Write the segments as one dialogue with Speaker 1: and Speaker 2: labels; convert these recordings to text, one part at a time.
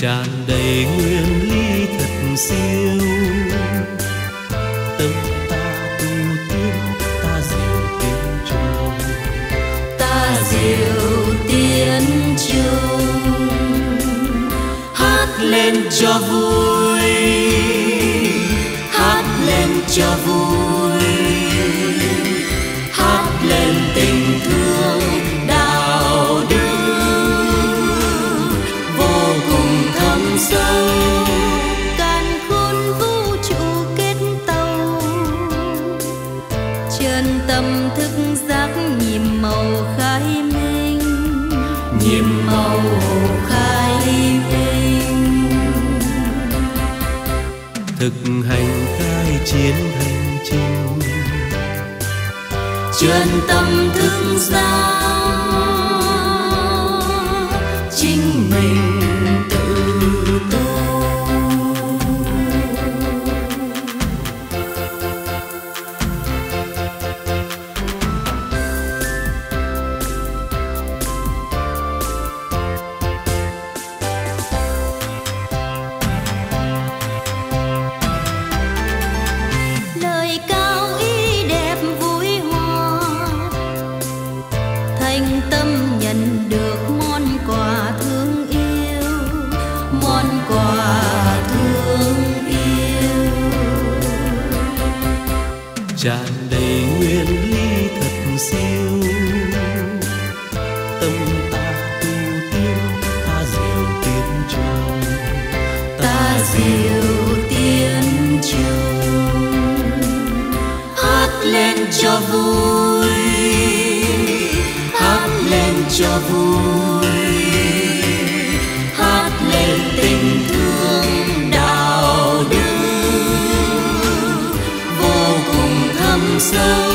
Speaker 1: tràn đầy nguyên lý thật siêu. Tâm ta tu tiên, ta diệu tiên trung.
Speaker 2: Ta diệu tiên trung. Hát lên cho vui, hát lên cho vui. Nhiệm màu khai minh
Speaker 1: thực hành khai chiến hành trình.
Speaker 2: Chuyên tâm thức ra chính mình. Thành tâm nhận được món quà thương yêu món quà thương yêu.
Speaker 1: Tràn đầy nguyên lý thật siêu tâm ta tu tiên ta diệu tiên trung
Speaker 2: ta diệu tiên chung hát lên cho vui cùng thâm sâu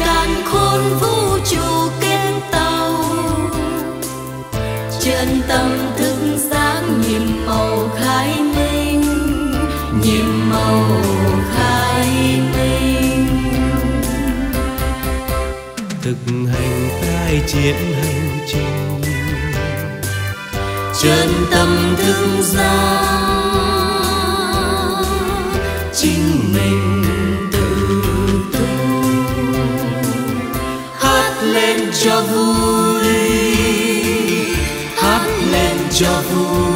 Speaker 2: càn khôn vũ trụ kiến tàu chân tâm thức giác nhiệm màu khai minh nhiệm màu khai minh
Speaker 1: thực hành khai chiến hành trình
Speaker 2: chân tâm thức giác lên cho vui hát lên cho vui.